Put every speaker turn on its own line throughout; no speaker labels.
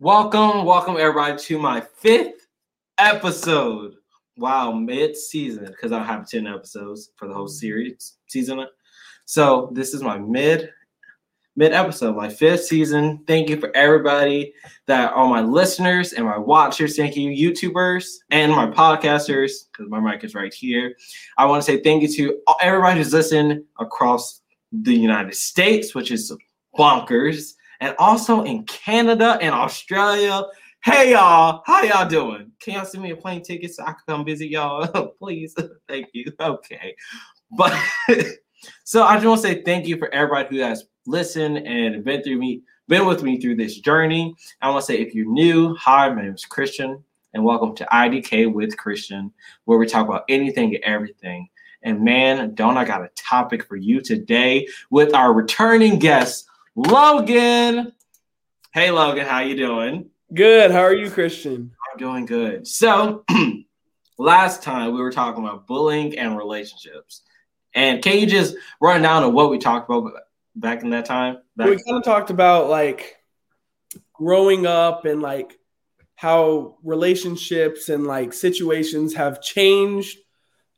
Welcome, welcome everybody to my fifth episode. Wow, mid-season because I have 10 episodes for the whole series season. So this is my mid mid episode, my fifth season. Thank you for everybody that are my listeners and my watchers. Thank you, YouTubers and my podcasters, because my mic is right here. I want to say thank you to everybody who's listening across the United States, which is bonkers and also in Canada and Australia. Hey y'all, how y'all doing? Can y'all send me a plane ticket so I can come visit y'all? Oh, please, thank you. Okay, but so I just want to say thank you for everybody who has listened and been through me, been with me through this journey. I want to say if you're new, hi, my name is Christian, and welcome to IDK with Christian, where we talk about anything and everything. And man, don't I got a topic for you today with our returning guest, Logan. Hey, Logan, how you doing?
Good. How are you, Christian?
I'm doing good. So, last time we were talking about bullying and relationships. And can you just run down on what we talked about back in that time? Back-
we kind of talked about like growing up and like how relationships and like situations have changed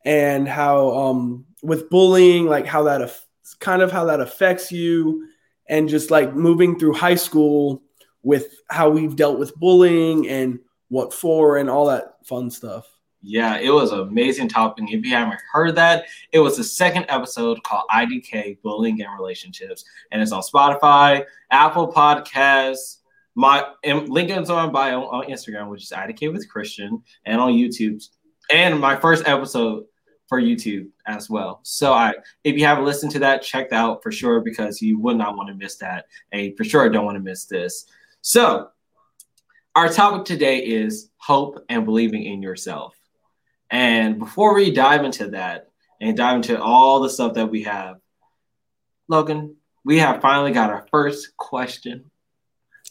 and how um with bullying like how that af- kind of how that affects you and just like moving through high school with how we've dealt with bullying and what for and all that fun stuff.
Yeah, it was an amazing topic. If you haven't heard that, it was the second episode called IDK Bullying and Relationships, and it's on Spotify, Apple Podcasts. My link is on bio on Instagram, which is IDK with Christian, and on YouTube. And my first episode for YouTube as well. So I, if you haven't listened to that, check that out for sure because you would not want to miss that, and for sure don't want to miss this. So our topic today is hope and believing in yourself. And before we dive into that and dive into all the stuff that we have, Logan, we have finally got our first question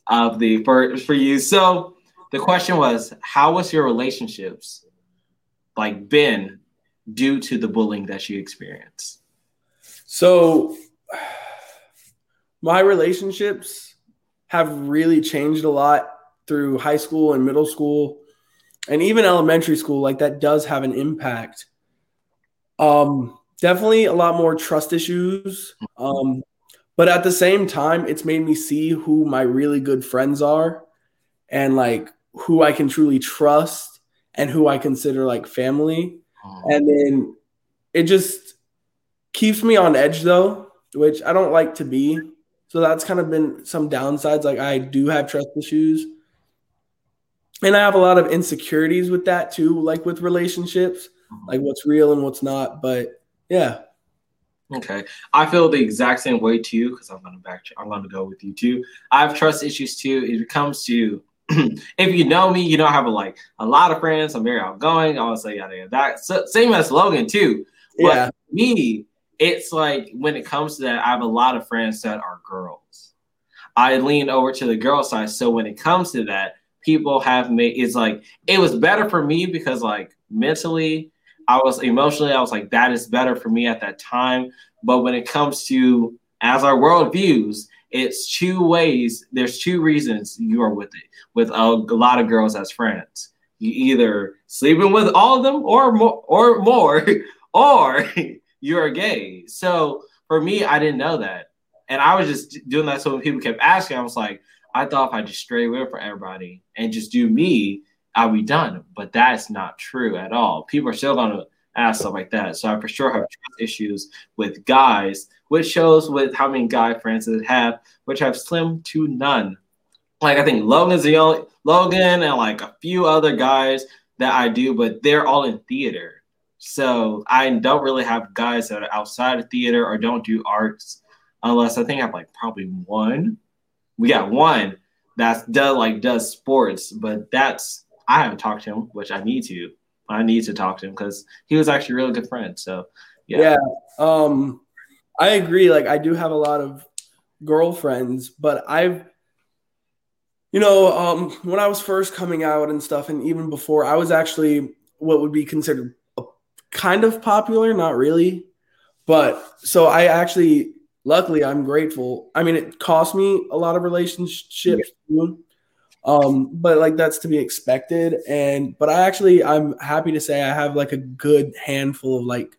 of the for, for you. So the question was, how was your relationships like been due to the bullying that you experienced?
So, my relationships have really changed a lot through high school and middle school and even elementary school. Like that does have an impact. Um definitely a lot more trust issues. Um but at the same time it's made me see who my really good friends are and like who I can truly trust and who I consider like family. And then it just keeps me on edge though, which I don't like to be. So that's kind of been some downsides. Like I do have trust issues. And I have a lot of insecurities with that too, like with relationships, like what's real and what's not. But yeah.
Okay. I feel the exact same way too, because I'm gonna back I'm gonna go with you too. I have trust issues too. If it comes to if you know me, you know I have a, like a lot of friends. I'm very outgoing. I would say yada yada. That so, same as Logan too. But yeah. me, it's like when it comes to that, I have a lot of friends that are girls. I lean over to the girl side. So when it comes to that, people have made it's like it was better for me because like mentally, I was emotionally, I was like, that is better for me at that time. But when it comes to as our world views, it's two ways. There's two reasons you are with it, with a, lot of girls as friends. You either sleeping with all of them or more, or more, or you're gay. So for me, I didn't know that, and I was just doing that. So when people kept asking, I was like, I thought if I just stray away from everybody and just do me, I'll be done. But that's not true at all. People are still gonna ask stuff like that. So I for sure have issues with guys which shows with how many guy friends that have, which have slim to none. Like I think Logan's the only Logan and like a few other guys that I do, but they're all in theater. So I don't really have guys that are outside of theater or don't do arts, unless I think I have like probably one. We got one that does like does sports, but that's I haven't talked to him, which I need to. I need to talk to him because he was actually a really good friend. So
Yeah. Um, I agree. Like I do have a lot of girlfriends, but I've, you know, um, when I was first coming out and stuff, and even before, I was actually what would be considered kind of popular, not really, but so I actually, luckily, I'm grateful. I mean, it cost me a lot of relationships, um, but like that's to be expected. And but I actually, I'm happy to say I have like a good handful of like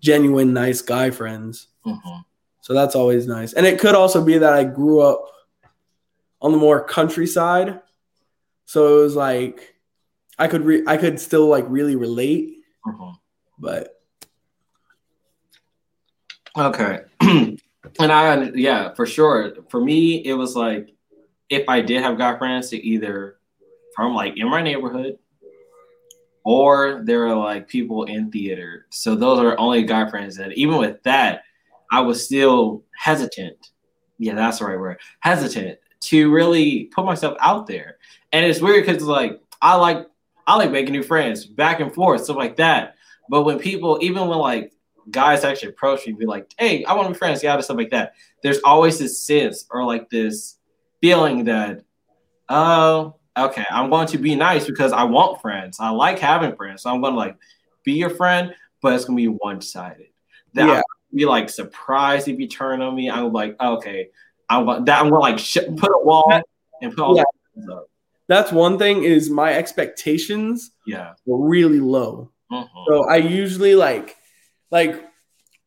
genuine nice guy friends.
Mm-hmm.
So that's always nice. And it could also be that I grew up on the more countryside. So it was like I could re- I could still like really relate.
Mm-hmm.
But
Okay. and I, yeah, for sure. For me, it was like if I did have guy friends, to either from like in my neighborhood or there are like people in theater. So those are only guy friends. And even with that, I was still hesitant. Yeah, that's the right word. Hesitant to really put myself out there. And it's weird because like I like I like making new friends, back and forth, stuff like that. But when people, even when like guys actually approach me, be like, "Hey, I want to be friends," yeah, stuff like that. There's always this sense or like this feeling that, oh, okay, I'm going to be nice because I want friends. I like having friends, so I'm going to like be your friend, but it's gonna be one sided. That
Yeah.
be like surprised if you turn on me. I'm like, okay, I want that. I'm gonna like sh- put a wall and put all
Yeah.
friends up.
that's one thing is my expectations
Yeah.
were really low.
Mhm.
So I usually like like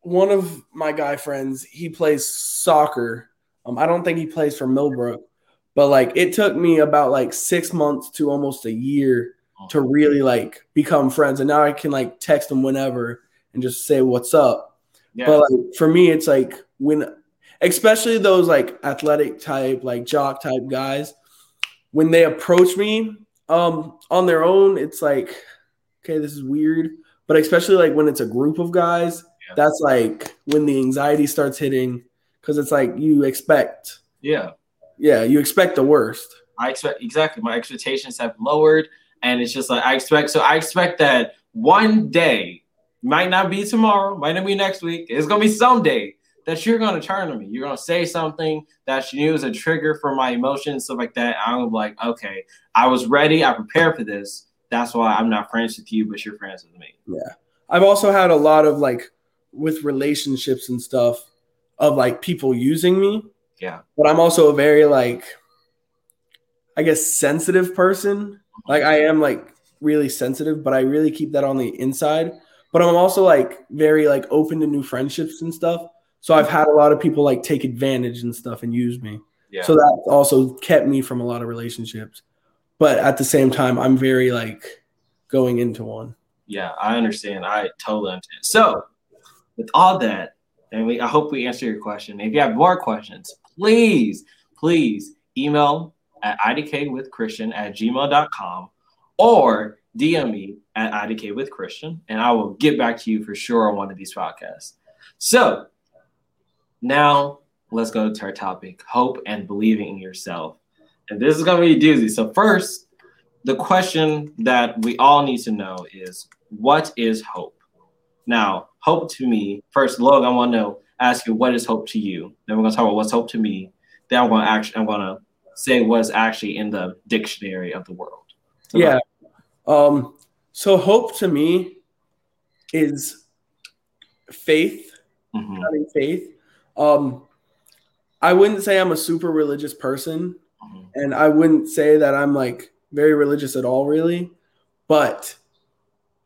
one of my guy friends, he plays soccer. Um, I don't think he plays for Millbrook, but like it took me about like six months to almost a year to really like become friends. And now I can like text him whenever and just say what's up.
Yeah.
But like for me, it's like when especially those like athletic type, like jock type guys, when they approach me um on their own, it's like, okay, this is weird. But especially like when it's a group of guys,
Yeah.
that's like when the anxiety starts hitting because it's like you expect,
yeah.
yeah, you expect the worst.
I expect exactly my expectations have lowered, and it's just like I expect. So I expect that one day might not be tomorrow, might not be next week. It's gonna be someday that you're gonna turn to me. You're gonna say something that you knew was a trigger for my emotions, stuff like that. I'm like, okay, I was ready. I prepared for this. That's why I'm not friends with you, but you're friends with me. Yeah.
I've also had a lot of like with relationships and stuff of like people using me.
Yeah.
But I'm also a very like I guess sensitive person. Like I am like really sensitive, but I really keep that on the inside. But I'm also like very like open to new friendships and stuff. So I've had a lot of people like take advantage and stuff and use me.
Yeah.
So that also kept me from a lot of relationships. But at the same time, I'm very like going into one.
Yeah, I understand. I totally understand. So, with all that, and we, I hope we answer your question. If you have more questions, please, please email at idkwithchristian at gmail.com or DM me at idkwithchristian, and I will get back to you for sure on one of these podcasts. So, now let's go to our topic hope and believing in yourself. And this is going to be a doozy. So, first, the question that we all need to know is what is hope? Now, hope to me, first, Logan, I want to know, ask you, what is hope to you? Then we're going to talk about what's hope to me. Then I'm going to actually, I'm to say what's actually in the dictionary of the world. So
yeah. Um, so hope to me is faith,
mhm,
having faith. Um, I wouldn't say I'm a super religious person. And I wouldn't say that I'm like very religious at all, really. But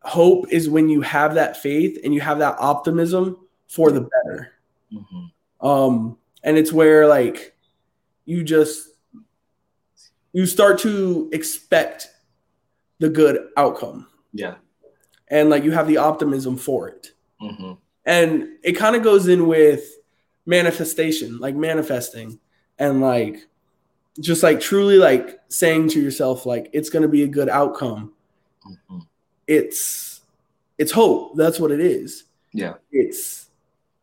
hope is when you have that faith and you have that optimism for the better.
Mhm.
Um, and it's where like you just you start to expect the good outcome
Yeah.
and like you have the optimism for it.
mhm,
And it kind of goes in with manifestation, like manifesting and like just like truly like saying to yourself like it's going to be a good outcome.
mhm.
It's it's hope. That's what it is.
Yeah.
It's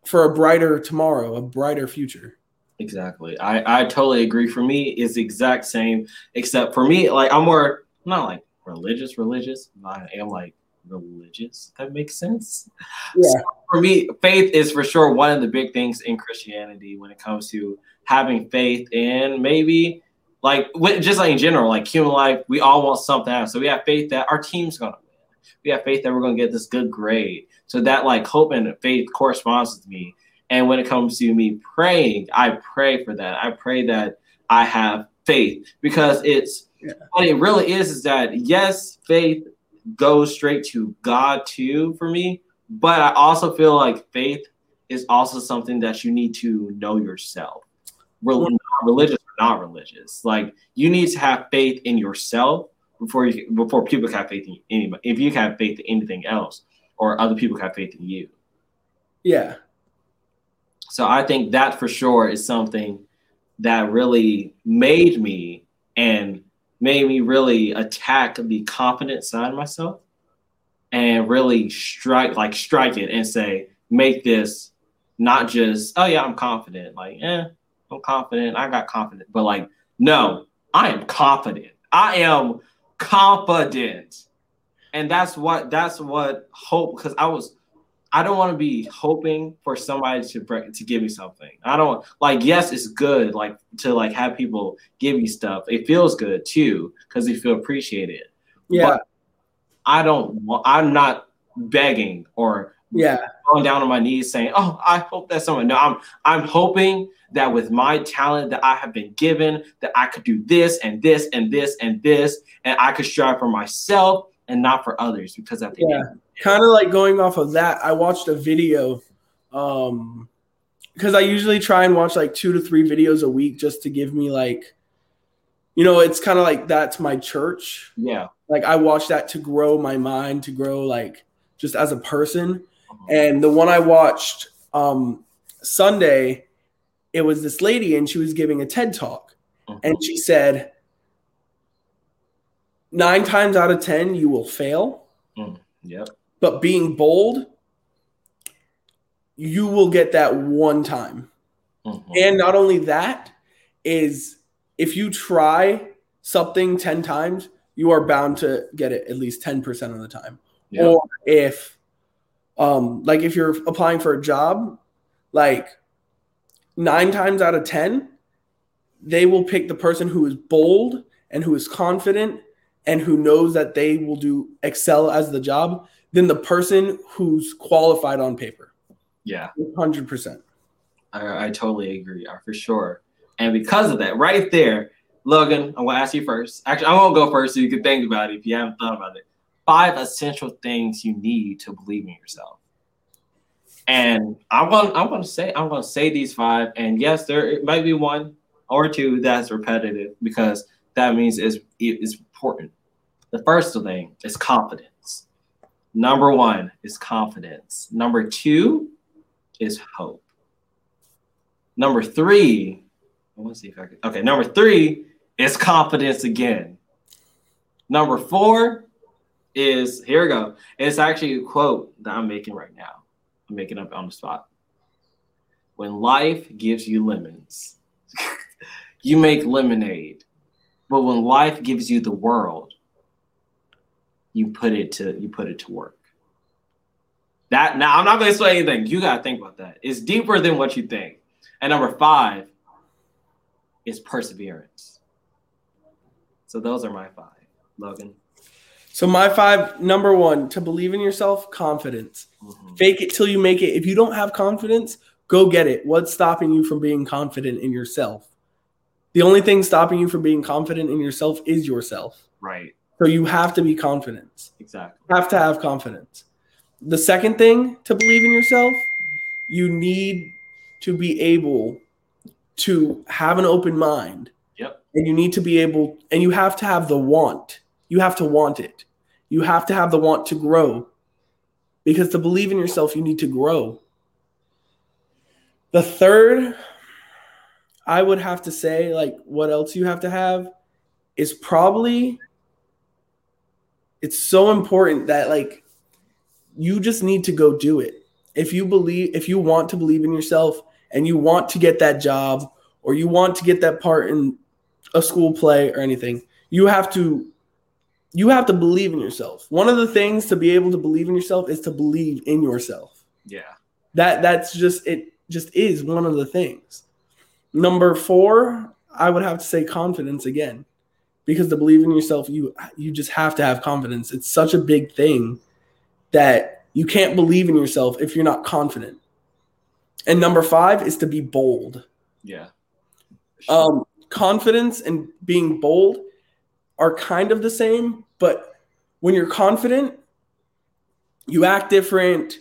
for a brighter tomorrow, a brighter future.
Exactly. I, I totally agree. For me, it's the exact same, except for me, like I'm more not like religious, religious. I am like religious. That makes sense.
Yeah.
So for me, faith is for sure one of the big things in Christianity when it comes to having faith and maybe like just like in general, like human life, we all want something else. So we have faith that our team's gonna win. We have faith that we're gonna get this good grade. So that like hope and faith corresponds with me. And when it comes to me praying, I pray for that. I pray that I have faith because it's yeah. what it really is is that yes, faith goes straight to God too for me, but I also feel like faith is also something that you need to know yourself. Rel- mm-hmm. religious or not religious, like you need to have faith in yourself before you before people have faith in anybody. If you have faith in anything else, or other people have faith in you.
Yeah.
So I think that for sure is something that really made me and made me really attack the confident side of myself and really strike like strike it and say make this not just oh yeah i'm confident. Like eh i'm confident. I got confident. But like no i am confident. I am confident and that's what that's what hope because i was I don't want to be hoping for somebody to break, to give me something. I don't like. Yes, it's good like to like have people give you stuff. It feels good too because you feel appreciated.
Yeah. But
I don't. I'm not begging or
yeah
going down on my knees saying, "Oh, I hope that someone." No, I'm I'm hoping that with my talent that I have been given, that I could do this and this and this and this, and I could strive for myself and not for others because at the
yeah. end kind of like going off of that, I watched a video um because I usually try and watch like two to three videos a week just to give me like you know, it's kind of like that's my church.
Yeah.
Like I watch that to grow my mind, to grow like just as a person. Uh-huh. And the one I watched um Sunday, it was this lady and she was giving a TED talk. Uh-huh. And she said, nine times out of 10, you will fail.
Mm. Yep.
But being bold, you will get that one time. Mm-hmm. And not only that, is if you try something 10 times, you are bound to get it at least 10% of the time. Yeah. Or if um like if you're applying for a job, like 9 times out of 10, they will pick the person who is bold and who is confident and who knows that they will do excel as the job than the person who's qualified on paper.
Yeah.
100%.
I, I totally agree, uh, for sure. And because of that, right there, Logan, I'm gonna ask you first. Actually, I won't go first so you can think about it if you haven't thought about it. Five essential things you need to believe in yourself. And I'm gonna I'm gonna say I'm gonna say these five. And yes, there might be one or two that's repetitive because that means it's it's important. The first thing is confidence. Number one is confidence. Number two is hope. Number three, I want to see if I can. Okay, number three is confidence again. Number four is here we go. It's actually a quote that I'm making right now. I'm making up on the spot. When life gives you lemons, you make lemonade. But when life gives you the world, you put it to you put it to work. That now I'm not going to say anything. You got to think about that. It's deeper than what you think. And number five is perseverance. So those are my five, Logan.
So my five, number one, to believe in yourself, confidence. Mm-hmm. Fake it till you make it. If you don't have confidence, go get it. What's stopping you from being confident in yourself? The only thing stopping you from being confident in yourself is yourself.
Right.
So you have to be confident.
Exactly.
You have to have confidence. The second thing to believe in yourself, you need to be able to have an open mind.
Yep.
And you need to be able and you have to have the want. You have to want it. You have to have the want to grow. Because to believe in yourself, you need to grow. The third, I would have to say, like, what else you have to have is probably it's so important that like you just need to go do it. If you believe if you want to believe in yourself and you want to get that job or you want to get that part in a school play or anything, you have to you have to believe in yourself. One of the things to be able to believe in yourself is to believe in yourself.
Yeah.
That that's just it just is one of the things. Number 4, I would have to say confidence again. Because to believe in yourself, you you just have to have confidence. It's such a big thing that you can't believe in yourself if you're not confident. And number 5 is to be bold.
Yeah.
Um confidence and being bold are kind of the same, but when you're confident, you act different,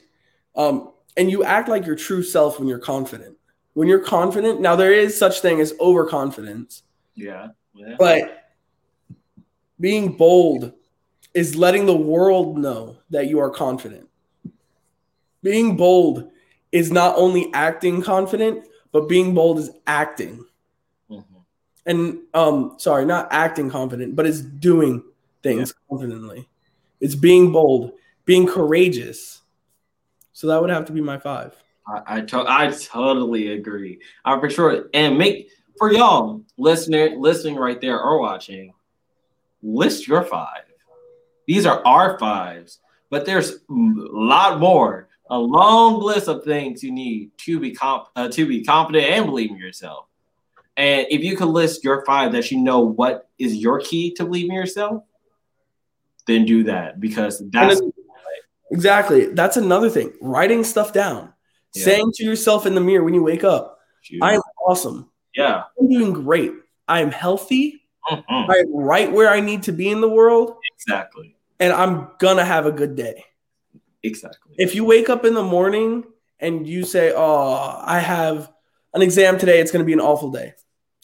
um, and you act like your true self when you're confident. When you're confident, now there is such thing as overconfidence.
Yeah. yeah.
But being bold is letting the world know that you are confident. Being bold is not only acting confident, but being bold is acting. And um sorry not acting confident but it's doing things yeah. confidently. It's being bold being courageous. So that would have to be my five.
I I, to- I totally agree. I'm for sure. And make for y'all listener listening right there or watching list your five these are our fives but there's a lot more a long list of things you need to be comp- uh, to be confident and believe in yourself and if you could list your five that you know what is your key to believing yourself, then do that because that's
exactly that's another thing. Writing stuff down, yeah. saying to yourself in the mirror when you wake up, I am awesome.
Yeah.
I'm doing great. I am healthy. Mm-hmm. I'm right where I need to be in the world.
Exactly.
And I'm gonna have a good day.
Exactly.
If you wake up in the morning and you say, Oh, I have an exam today, it's gonna be an awful day.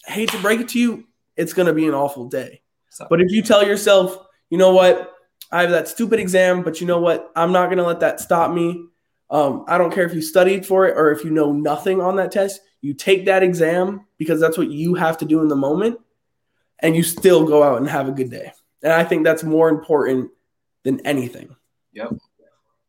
I hate to break it to you, it's going to be an awful day. So. But if you tell yourself, you know what, I have that stupid exam, but you know what, I'm not going to let that stop me. Um, I don't care if you studied for it or if you know nothing on that test. You take that exam because that's what you have to do in the moment, and you still go out and have a good day. And I think that's more important than anything.
Yep.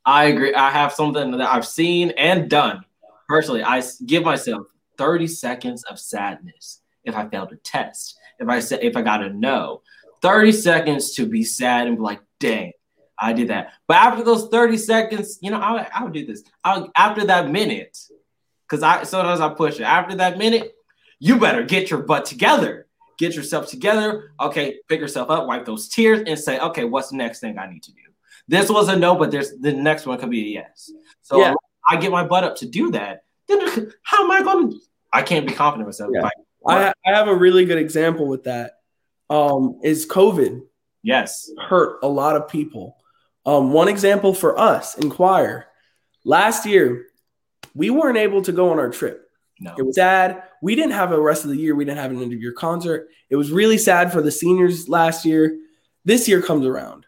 I agree. I have something that I've seen and done personally. I give myself 30 seconds of sadness if I failed a test, if I said if I got a no. 30 seconds to be sad and be like, dang, I did that. But after those 30 seconds, you know, I, I do this. I'll, after that minute, because I sometimes I push it. After that minute, you better get your butt together. Get yourself together. Okay, pick yourself up, wipe those tears, and say, okay, what's the next thing I need to do? This was a no, but there's the next one could be a yes. So yeah. I get my butt up to do that. Then how am I going to? I can't be confident myself. Yeah.
I, I have a really good example with that. Um, is COVID?
Yes,
hurt a lot of people. Um, one example for us in choir, last year we weren't able to go on our trip.
No.
It was sad. We didn't have a rest of the year. We didn't have an end of year concert. It was really sad for the seniors last year. This year comes around.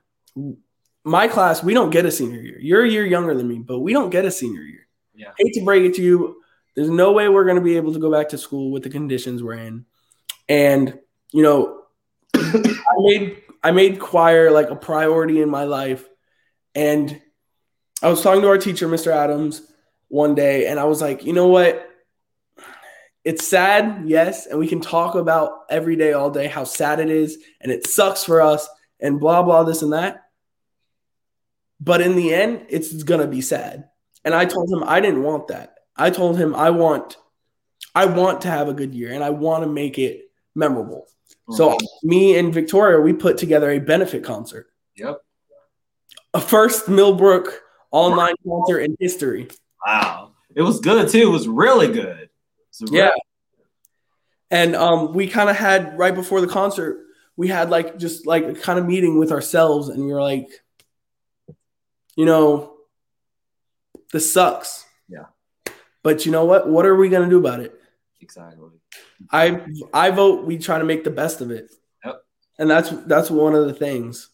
My class, we don't get a senior year. You're a year younger than me, but we don't get a senior year.
Yeah.
Hate to break it to you. There's no way we're going to be able to go back to school with the conditions we're in. And, you know, I made I made choir like a priority in my life. And I was talking to our teacher, Mr. Adams, one day, and I was like, you know what? It's sad, yes, and we can talk about every day, all day, how sad it is, and it sucks for us, and blah, blah, this and that. But in the end, it's gonna be sad. And I told him I didn't want that. I told him I want I want to have a good year and I want to make it memorable. So mm-hmm. me and Victoria, we put together a benefit concert.
Yep.
A first Millbrook online concert in history.
Wow. It was good too. It was really good.
Yeah. And um, we kind of had right before the concert, we had like just like a kind of meeting with ourselves, and we were like, you know, this sucks. Yeah. But you know what? What are we going to do about it?
Exactly.
I I vote we try to make the best of it.
Yep.
And that's that's one of the things.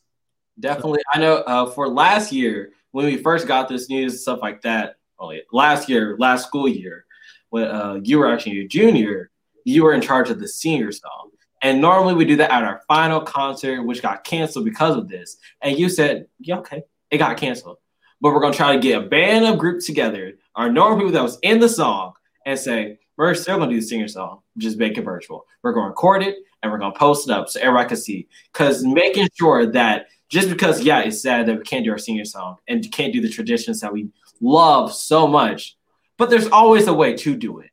Definitely. I know uh, for last year when we first got this news and stuff like that. Oh, last year, last school year, when uh, you were actually a junior, you were in charge of the senior song. And normally we do that at our final concert, which got canceled because of this. And you said, yeah, okay, it got canceled. But we're going to try to get a band of group together our normal people that was in the song and say, we're still gonna do the singer song, just make it virtual. We're gonna record it and we're gonna post it up so everybody can see. Cause making sure that Just because, yeah, it's sad that we can't do our senior song and can't do the traditions that we love so much, but there's always a way to do it.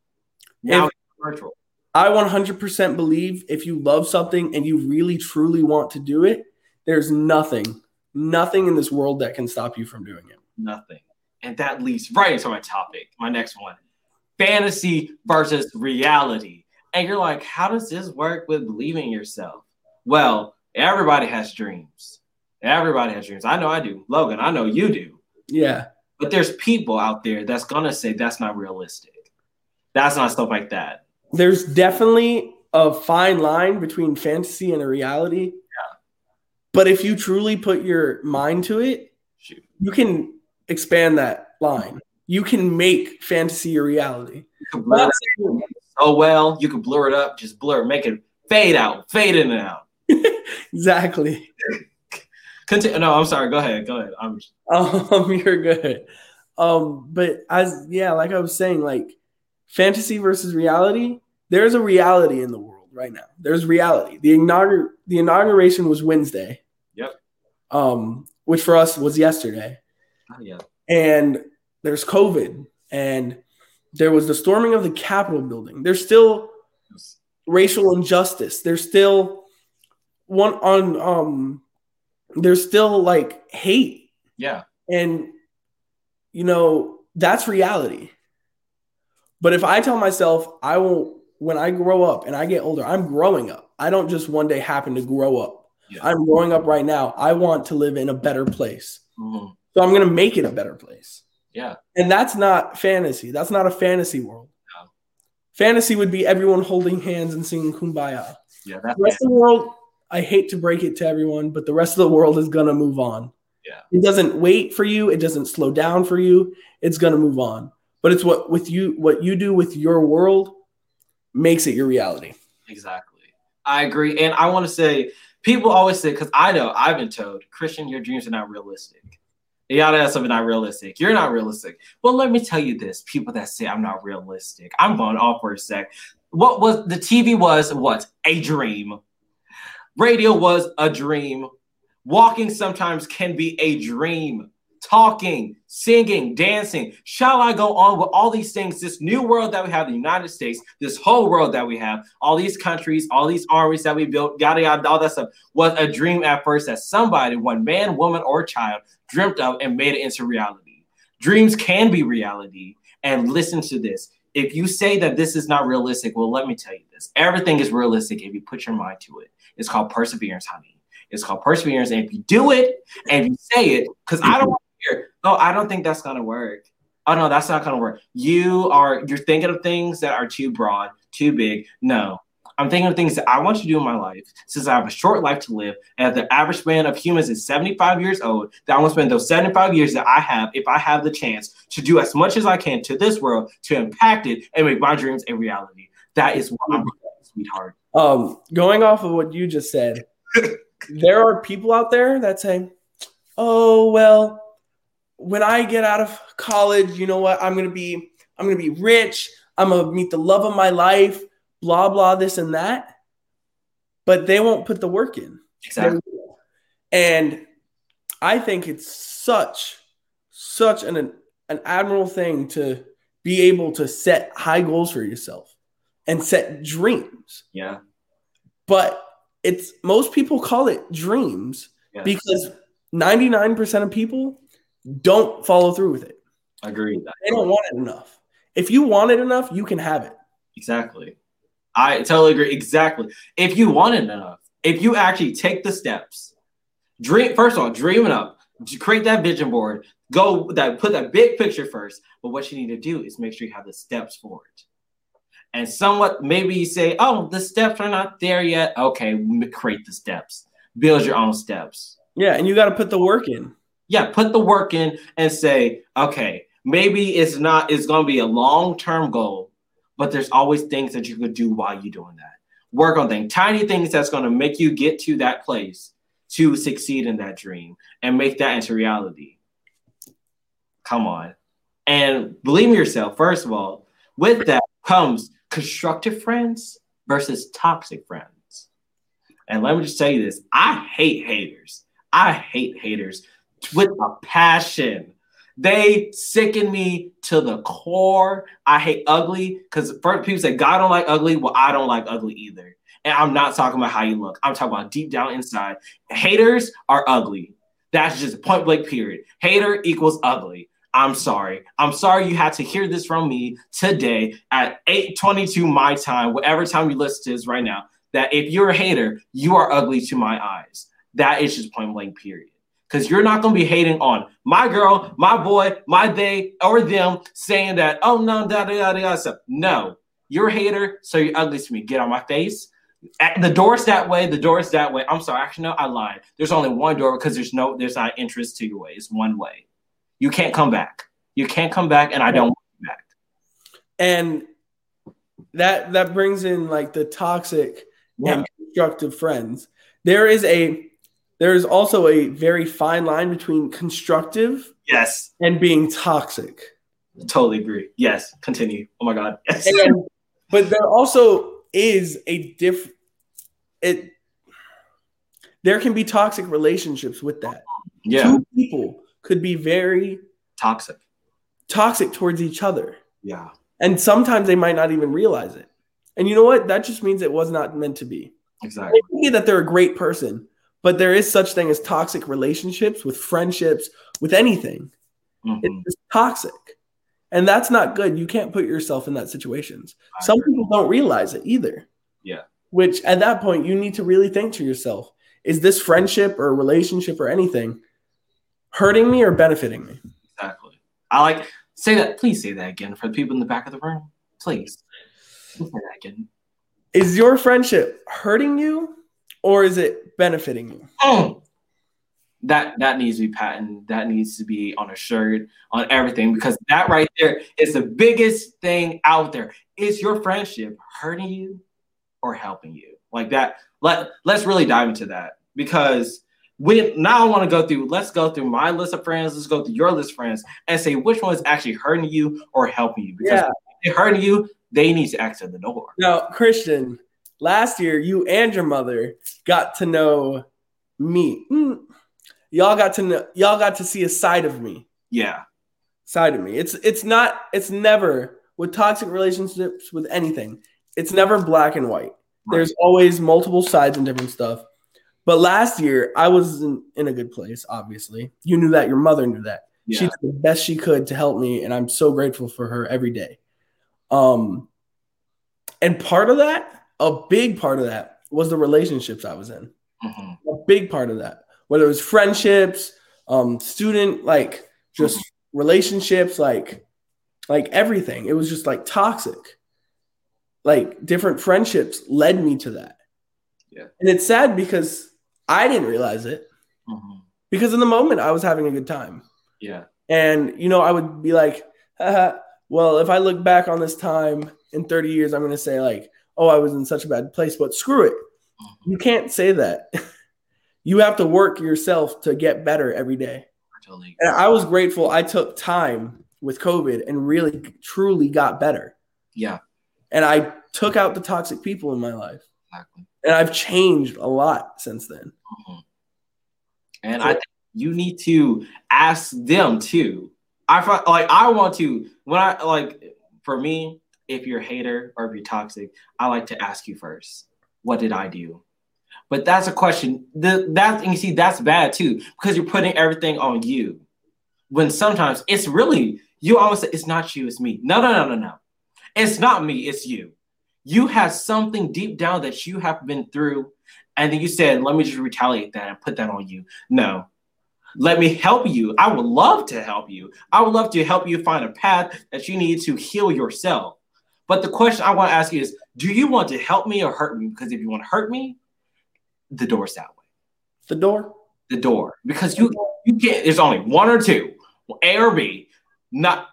Now
If-
virtual.
I 100% believe if you love something and you really truly want to do it, there's nothing, nothing in this world that can stop you from doing it.
Nothing. And that leads right into my topic, my next one fantasy versus reality. And you're like, how does this work with believing yourself? Well, everybody has dreams. Everybody has dreams. I know I do. Logan, I know you do.
Yeah.
But there's people out there that's gonna say that's not realistic. That's not stuff like that.
There's definitely a fine line between fantasy and a reality. Yeah. But if you truly put your mind to it,
Shoot.
you can expand that line. You can make fantasy a reality.
You can blur it out well, you can blur it up, just blur, make it fade out, fade in and out.
Exactly.
Continue. No, I'm sorry. Go ahead. Go ahead. I'm
Um, you're good. Um, but as yeah, like I was saying, like fantasy versus reality, there's a reality in the world right now. There's reality. The inaugur the inauguration was Wednesday.
Yep.
Um, which for us was yesterday.
oh, yeah.
And there's COVID and there was the storming of the Capitol building. There's still racial injustice. There's still one on um there's still like hate
Yeah.
and you know, that's reality. But if I tell myself I won't when I grow up and I get older, I'm growing up. I don't just one day happen to grow up.
Yeah.
I'm growing up right now. I want to live in a better place.
Mhm.
So I'm going to make it a better place.
Yeah.
And that's not fantasy. That's not a fantasy world.
No.
Fantasy would be everyone holding hands and singing kumbaya.
Yeah. That's
The rest of the world, I hate to break it to everyone, but the rest of the world is going to move on.
Yeah.
It doesn't wait for you, it doesn't slow down for you. It's going to move on. But it's what with you what you do with your world makes it your reality.
Exactly. I agree. And I want to say, people always say, because I know I've been told, Christian, your dreams are not realistic. You gotta have something not realistic. You're not realistic. Well, let me tell you this: people that say I'm not realistic, I'm going off for a sec. What was the TV was what a dream. Radio was a dream. Walking sometimes can be a dream. Talking, singing, dancing. Shall I go on with all these things? This new world that we have, the United States, this whole world that we have, all these countries, all these armies that we built, yada yada, all that stuff was a dream at first that somebody, one man, woman, or child, dreamt of and made it into reality. Dreams can be reality. And listen to this. If you say that this is not realistic, well, let me tell you this. Everything is realistic if you put your mind to it. It's called perseverance, honey. It's called perseverance. And if you do it and you say it, because I don't want to hear, oh, I don't think that's gonna work. Oh no, that's not gonna work. You are you're thinking of things that are too broad, too big. No. I'm thinking of things that I want to do in my life since I have a short life to live. And the average span of humans is 75 years old. That I want to spend those 75 years that I have, if I have the chance, to do as much as I can to this world to impact it and make my dreams a reality. That is what I'm mm-hmm. sweetheart.
Um, going off of what you just said, there are people out there that say, "Oh well, when I get out of college, you know what? I'm gonna be, I'm gonna be rich. I'm gonna meet the love of my life. Blah blah, this and that." But they won't put the work in.
Exactly.
And I think it's such, such an an admirable thing to be able to set high goals for yourself and set dreams
Yeah.
but it's most people call it dreams
Yes.
because 99% of people don't follow through with it.
Agreed.
They don't want it enough. If you want it enough, you can have it.
Exactly. I totally agree. Exactly. If you want it enough, if you actually take the steps, dream first of all, dream it up, create that vision board, go that put that big picture first. But what you need to do is make sure you have the steps for it. And somewhat maybe you say, oh, the steps are not there yet. Okay, create the steps. Build your own steps.
Yeah, and you got to put the work in.
Yeah, put the work in and say, okay, maybe it's not, it's going to be a long term goal, but there's always things that you could do while you're doing that. Work on things, tiny things that's going to make you get to that place to succeed in that dream and make that into reality. Come on. And believe in yourself, first of all, with that comes constructive friends versus toxic friends. And let me just tell you this I hate haters. I hate haters with a passion. They sicken me to the core. I hate ugly because first people say God don't like ugly. Well, I don't like ugly either. And I'm not talking about how you look. I'm talking about deep down inside. Haters are ugly. That's just point blank period. Hater equals ugly. I'm sorry. I'm sorry you had to hear this from me today at 8:22 my time, whatever time you listen to this right now. That if you're a hater, you are ugly to my eyes. That is just point blank period. Because you're not gonna be hating on my girl, my boy, my they, or them saying that, oh no, da da da da stuff. No, you're a hater, so you're ugly to me. Get on my face. The door's that way. The door's that way. I'm sorry. Actually, no, I lied. There's only one door because there's no, there's not interest to your way. It's one way. You can't come back. You can't come back, and I don't want you back.
And that that brings in like the toxic yeah. and constructive friends. There is a there is also a very fine line between constructive
yes
and being toxic.
Totally agree. Yes, continue. Oh my god. Yes.
And, but there also is a diff it there can be toxic relationships with that.
Yeah.
Two people could be very
toxic.
Toxic towards each other.
Yeah.
And sometimes they might not even realize it. And you know what? That just means it was not meant to be.
Exactly.
That they're a great person, but there is such thing as toxic relationships with friendships, with anything. Mm-hmm. It's toxic. And that's not good. You can't put yourself in that situations. I Some agree. people don't realize it either.
Yeah.
Which at that point you need to really think to yourself, is this friendship or relationship or anything hurting me or benefiting me?
Exactly. I like say that. Please say that again for the people in the back of the room. Please. Say that again.
Is your friendship hurting you or is it benefiting you?
Oh, that that needs to be patented. That needs to be on a shirt, on everything, because that right there is the biggest thing out there. Is your friendship hurting you or helping you? Like that. Let let's really dive into that because we now I want to go through. Let's go through my list of friends. Let's go through your list of friends and say which one is actually hurting you or helping you. Because yeah. if they're hurting you, they need to exit the door.
Now, Christian, last year you and your mother got to know me. Mm. Y'all got to know y'all got to see a side of me.
Yeah.
Side of me. It's it's not it's never with toxic relationships with anything. It's never black and white. Right. There's always multiple sides and different stuff. But last year I was in, in a good place, obviously. You knew that, your mother knew that. Yeah. She did the best she could to help me, and I'm so grateful for her every day. Um, and part of that, a big part of that, was the relationships I was in. Mm-hmm. A big part of that, whether it was friendships, um, student, like just mm-hmm. relationships, like like everything. It was just like toxic. Like different friendships led me to that.
Yeah.
And it's sad because I didn't realize it. Mm-hmm. Because in the moment I was having a good time.
Yeah.
And you know, I would be like, well, if I look back on this time in 30 years, I'm going to say, like, oh, I was in such a bad place, but screw it. You can't say that. you have to work yourself to get better every day. Totally and I was grateful I took time with COVID and really truly got better.
Yeah.
And I took out the toxic people in my life.
Exactly.
And I've changed a lot since then.
Mm-hmm. And I think you need to ask them too I find like I want to when I like for me, if you're a hater or if you're toxic, I like to ask you first, what did I do? But that's a question. The, that you see, that's bad too, because you're putting everything on you. When sometimes it's really you always say it's not you, it's me. No, no, no, no, no. It's not me, it's you. You have something deep down that you have been through, and then you said, let me just retaliate that and put that on you. No, let me help you. I would love to help you. I would love to help you find a path that you need to heal yourself. But the question I want to ask you is do you want to help me or hurt me? Because if you want to hurt me, the door's that way.
The door?
The door. Because you you can't, there's only one or two, A or B, not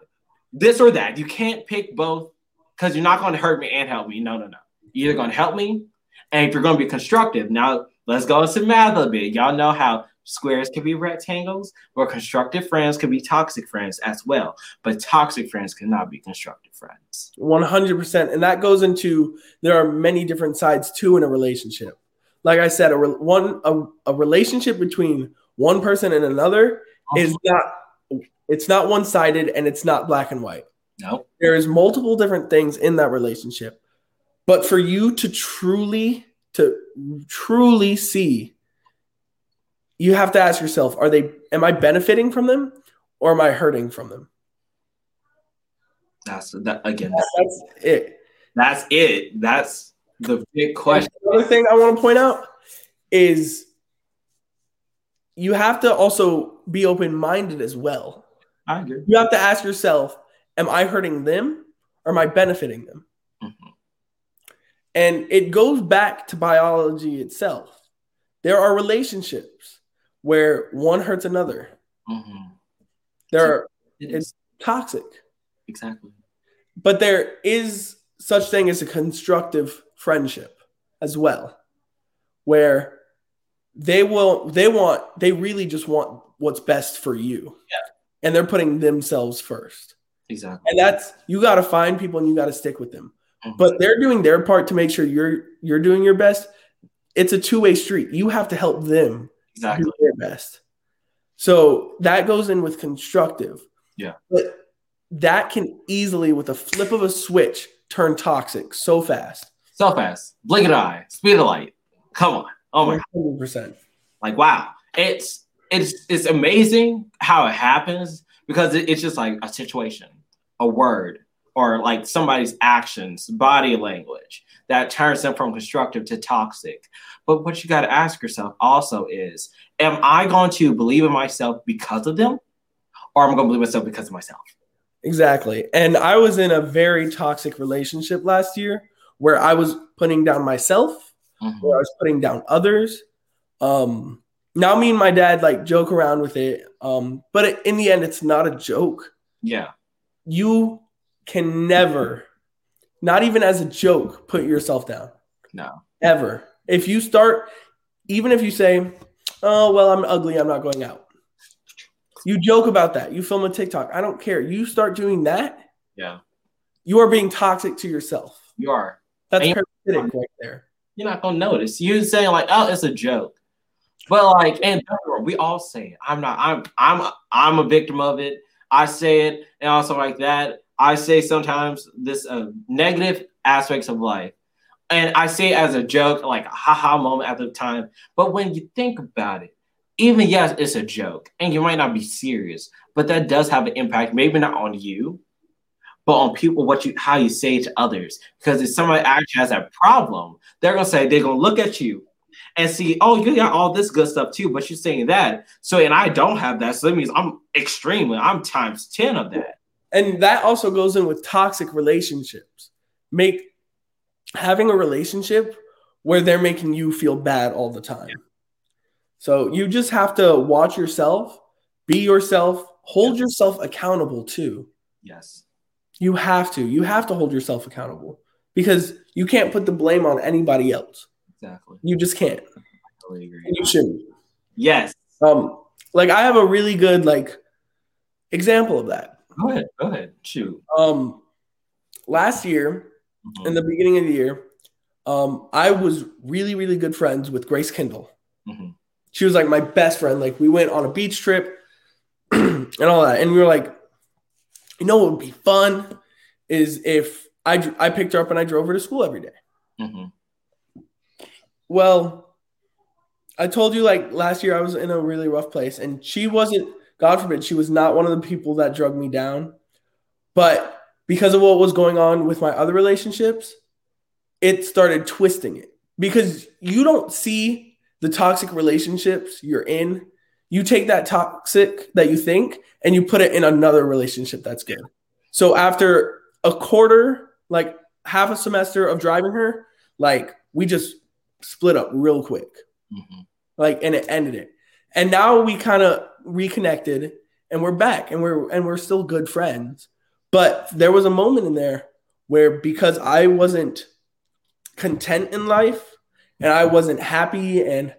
this or that. You can't pick both because you're not going to hurt me and help me. No, no, no. You're either going to help me, and if you're going to be constructive, now let's go into math a bit. Y'all know how Squares can be rectangles, or constructive friends can be toxic friends as well. But toxic friends cannot be constructive friends.
100%. And that goes into there are many different sides too in a relationship. Like I said, a re- one a, a relationship between one person and another
Uh-huh.
is not it's not one-sided and it's not black and white.
no.
There is multiple different things in that relationship. But for you to truly to truly see you have to ask yourself are they am I benefiting from them or am I hurting from them?
That's that again.
That's it.
That's it. That's the big question.
Another thing I want to point out is you have to also be open minded as well.
I agree.
You have to ask yourself, am I hurting them or am I benefiting them?
Mhm.
And it goes back to biology itself. There are relationships where one hurts another.
Mhm.
There are
It
It's- toxic,
exactly.
but there is such thing as a constructive friendship as well, where they will they want they really just want what's best for you.
Yeah.
And they're putting themselves first.
Exactly.
And that's you got to find people and you got to stick with them.
Mhm.
But they're doing their part to make sure you're you're doing your best. It's a two-way street. You have to help them
exactly.
do their best. So that goes in with constructive.
Yeah.
But that can easily, with a flip of a switch, turn toxic so fast.
So fast. Blink of an eye. Speed of light. Come on. Oh my
100%.
like wow it's it's it's amazing how it happens because it, it's just like a situation a word or like somebody's actions body language that turns them from constructive to toxic but what you got to ask yourself also is am i going to believe in myself because of them or am i going to believe myself because of myself
Exactly. And I was in a very toxic relationship last year where I was putting down myself,
Mhm.
where I was putting down others. Um, now me and my dad like joke around with it. Um, but in the end, it's not a joke.
yeah
You can never, not even as a joke, put yourself down.
no
ever. If you start, even if you say, "Oh well, I'm ugly, I'm not going out," you joke about that. You film a TikTok. I don't care. You start doing that,
yeah
you are being toxic to yourself.
you are
That's parasitic right there.
you're not gonna notice. You saying like, oh, it's a joke. But like, and don't get me wrong, we all say it. I'm not. I'm. I'm. I'm a victim of it. I say it, and also like that. I say sometimes this uh, negative aspects of life, and I say it as a joke, like a haha moment at the time. But when you think about it, even yes, it's a joke, and you might not be serious, but that does have an impact. Maybe not on you, but on people, what you how you say it to others. Because if somebody actually has a problem, they're gonna say they're gonna look at you and see, oh, you got all this good stuff too, but you're saying that. So and I don't have that. So that means I'm extremely, I'm times 10 of that.
And that also goes in with toxic relationships. Make having a relationship where they're making you feel bad all the time. So you just have to watch yourself, be yourself, hold yourself accountable too.
Yes.
You have to. You have to hold yourself accountable because you can't put the blame on anybody else.
Exactly.
You just can't.
I totally agree.
And you shouldn't.
Yes.
Um, like I have a really good like example of that.
Go ahead. Go ahead. Shoot.
Um, last year,
Mhm.
in the beginning of the year, um, I was really, really good friends with Grace Kindle.
Mhm.
She was like my best friend. Like we went on a beach trip and all that, and we were like, you know, what would be fun is if I I picked her up and I drove her to school every day.
Mhm.
Well, I told you like last year I was in a really rough place, and she wasn't. God forbid, she was not one of the people that drug me down. But because of what was going on with my other relationships, it started twisting it. Because you don't see the toxic relationships you're in. You take that toxic that you think and you put it in another relationship that's good. So after a quarter, like half a semester of driving her, like we just split up real quick.
Mhm.
Like and it ended it. And now we kind of reconnected and we're back and we're and we're still good friends. But there was a moment in there where because I wasn't content in life and I wasn't happy and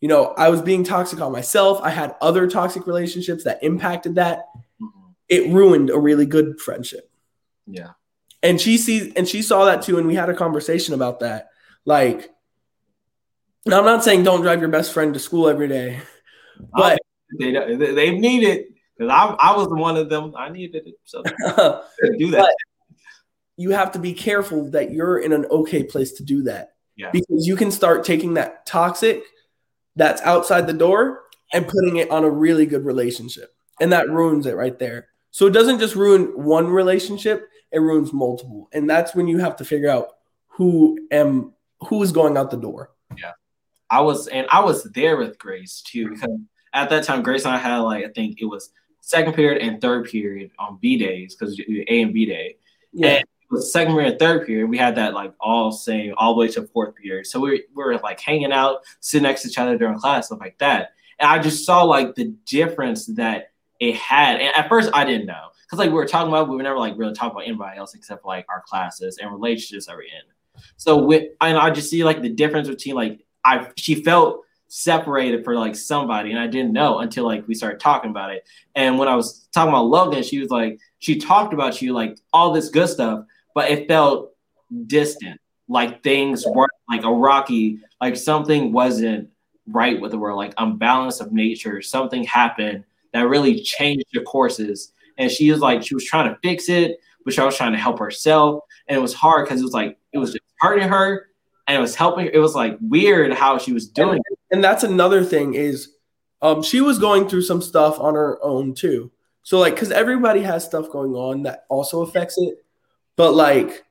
you know, I was being toxic on myself. I had other toxic relationships that impacted that.
Mhm.
It ruined a really good friendship.
Yeah.
And she sees and she saw that too and we had a conversation about that. Like now I'm not saying don't drive your best friend to school every day. But
they they need it because I I was one of them. I needed it, so do that.
You have to be careful that you're in an okay place to do that.
Yeah.
Because you can start taking that toxic that's outside the door and putting it on a really good relationship. And that ruins it right there. So it doesn't just ruin one relationship, it ruins multiple. And that's when you have to figure out who am who is going out the door.
Yeah. I was and I was there with Grace too mm-hmm. because at that time Grace and I had like I think it was second period and third period on B days because A and B day.
Yeah.
And it was second period and third period. We had that like all same all the way to fourth period. So we, we were like hanging out, sitting next to each other during class, stuff like that. And I just saw like the difference that it had. And at first I didn't know. Because like we were talking about, we were never like really talking about anybody else except like our classes and relationships that we're in. So with and I just see like the difference between like I she felt separated for like somebody and I didn't know until like we started talking about it. And when I was talking about Logan, she was like, she talked about you like all this good stuff, but it felt distant. Like things weren't like a rocky, like something wasn't right with the world, like unbalance of nature. Something happened that really changed the courses. And she was like, she was trying to fix it, but she was trying to help herself. And it was hard because it was like it was just hurting her and it was helping. It was like weird how she was doing
and, and that's another thing is um she was going through some stuff on her own too. So like cuz everybody has stuff going on that also affects it. But like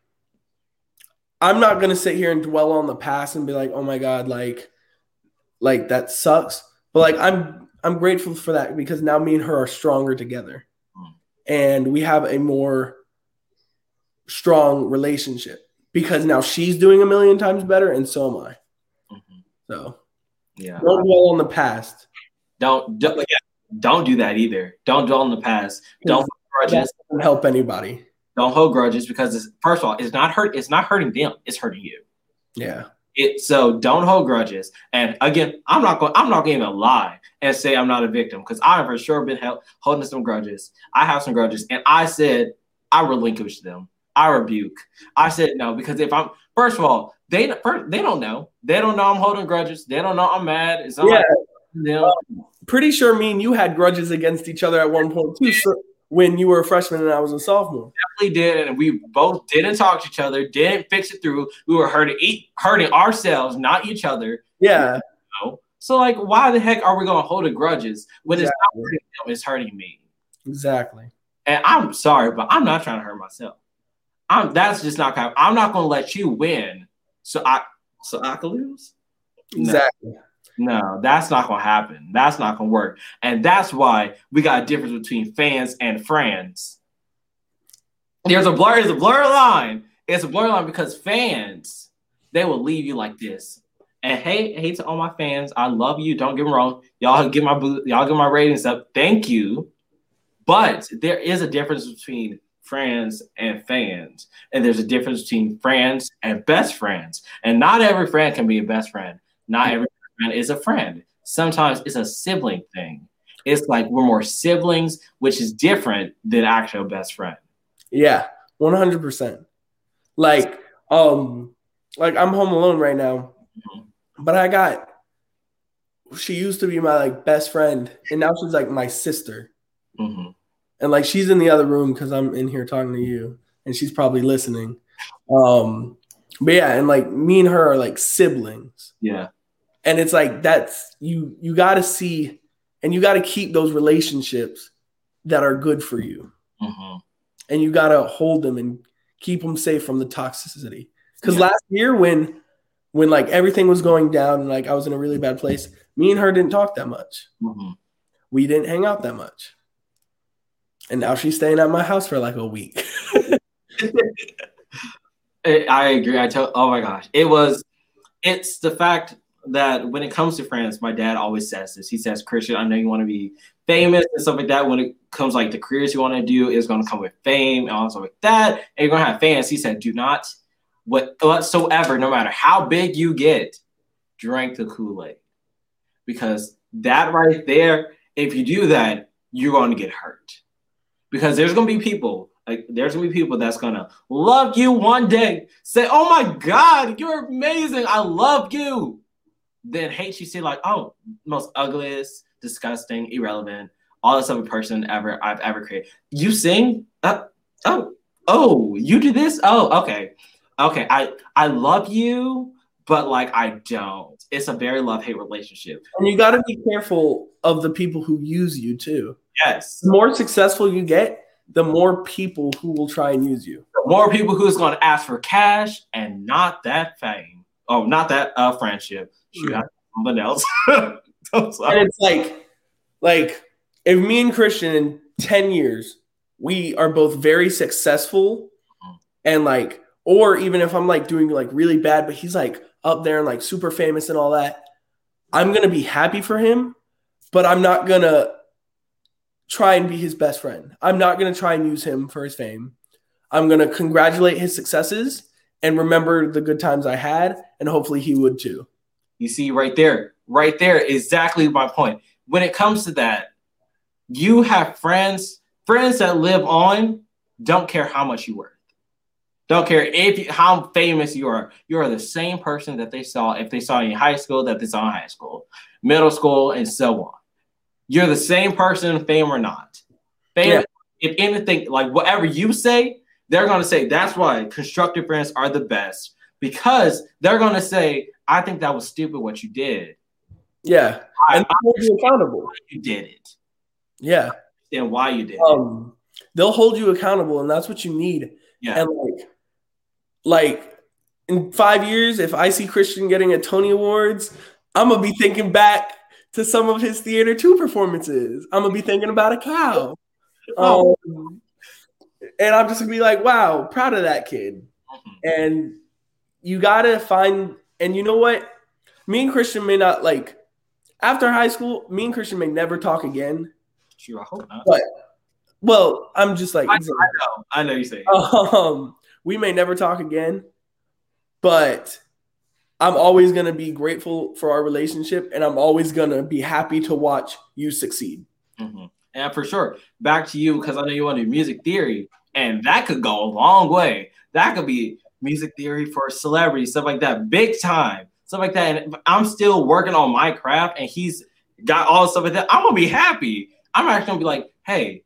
I'm not going to sit here and dwell on the past and be like, "Oh my god, like like that sucks." But like I'm I'm grateful for that because now me and her are stronger together.
Mm.
And we have a more strong relationship because now she's doing a million times better and so am I.
Mhm.
So
Yeah.
don't dwell on the past.
Don't don't, don't do that either. Don't dwell on the past. Don't grudges.
doesn't help anybody.
Don't hold grudges because it's, first of all, it's not hurt. It's not hurting them. It's hurting you.
Yeah.
It so don't hold grudges. And again, I'm not going. I'm not going to even lie and say I'm not a victim because I have for sure been held, holding some grudges. I have some grudges, and I said I relinquish them. I rebuke. I said no because if I'm first of all, they first, they don't know. They don't know I'm holding grudges. They don't know I'm mad. It's not
Yeah.
like them.
Pretty sure me and you had grudges against each other at one point too. So when you were a freshman and I was a sophomore.
definitely did, and we both didn't talk to each other, didn't fix it through. We were hurting, hurting ourselves, not each other.
Yeah.
You know? So, like, why the heck are we going to hold a grudges when it's not hurting them, it's hurting me?
Exactly.
And I'm sorry, but I'm not trying to hurt myself. I'm that's just not gonna. I'm not going to let you win, so I so I can lose. No.
Exactly.
No, that's not gonna happen. That's not gonna work. And that's why we got a difference between fans and friends. There's a blur, there's a blur line. It's a blur line because fans, they will leave you like this. And hey, hey to all my fans, I love you. Don't get me wrong. Y'all get my y'all get my ratings up. Thank you. But there is a difference between friends and fans. And there's a difference between friends and best friends. And not every friend can be a best friend. Not every friend is a friend. Sometimes it's a sibling thing. It's like we're more siblings, which is different than actual best friend.
Yeah. One hundred percent. Like, um, like I'm home alone right now,
Mhm.
but I got she used to be my like best friend, and now she's like my sister.
Mhm.
And like she's in the other room because I'm in here talking to you, and she's probably listening. Um, but yeah, and like me and her are like siblings,
Yeah.
and it's like that's you you got to see, and you got to keep those relationships that are good for you,
Mhm.
and you got to hold them and keep them safe from the toxicity. Because
Yeah.
last year when when like everything was going down and like I was in a really bad place, me and her didn't talk that much.
Mhm.
We didn't hang out that much. And now she's staying at my house for like a week.
I I agree. I tell. Oh my gosh, it was. It's the fact that when it comes to friends, my dad always says this. He says, "Christian, I know you want to be famous and stuff like that. When it comes like the careers you want to do, is going to come with fame and all stuff like that, and you're going to have fans." He said, "Do not what whatsoever, no matter how big you get, drink the Kool Aid, because that right there, if you do that, you're going to get hurt, because there's to be people." Like there's gonna be people that's gonna love you one day, say, "Oh my God, you're amazing, I love you." Then hate you, say like, "Oh, most ugliest, disgusting, irrelevant, all this other person ever I've ever created. You sing? Uh, oh, oh, you do this? Oh, okay. Okay. I I love you, but like I don't. It's a very love-hate relationship.
And you gotta be careful of the people who use you too.
Yes.
The more successful you get, the more people who will try and use you.
The more people who's gonna ask for cash and not that fame. Oh, not that uh friendship. Shoot,
Mm.
something else.
And it's like, like if me and Christian in 10 years, we are both very successful
Mhm.
and like, or even if I'm like doing like really bad, but he's like up there and like super famous and all that, I'm gonna be happy for him, but I'm not gonna try and be his best friend. I'm not gonna try and use him for his fame. I'm gonna congratulate his successes and remember the good times I had, and hopefully he would too.
You see, right there, right there, exactly my point. When it comes to that, you have friends, friends that live on, don't care how much you worth. Don't care if you, how famous you are. You are the same person that they saw if they saw you in high school, that they saw in high school, middle school, and so on. You're the same person, fame or not. Fame,
Yeah.
if anything, like whatever you say, they're gonna say that's why constructive friends are the best because they're gonna say, I think that was stupid what you did.
Yeah,
I,
and hold you accountable.
you did it
Yeah.
and why you did it.
um they'll hold you accountable and that's what you need
Yeah.
and like like in five years if i see christian getting a tony awards i'm gonna be thinking back to some of his theater two performances i'm gonna be thinking about a cow
Oh.
um, and i'm just gonna be like wow proud of that kid
Mhm.
and you gotta find and you know what me and christian may not like after high school me and christian may never talk again
Shoot, I hope not.
But- well i'm just like
I, I know. I know you say.
um, we may never talk again, but I'm always going to be grateful for our relationship and I'm always going to be happy to watch you succeed.
hmm And for sure, back to you because I know you want to do music theory, and that could go a long way. That could be music theory for celebrities, stuff like that, big time, stuff like that. And I'm still working on my craft, and he's got all the stuff like that. I'm gonna be happy. I'm actually gonna be like, hey,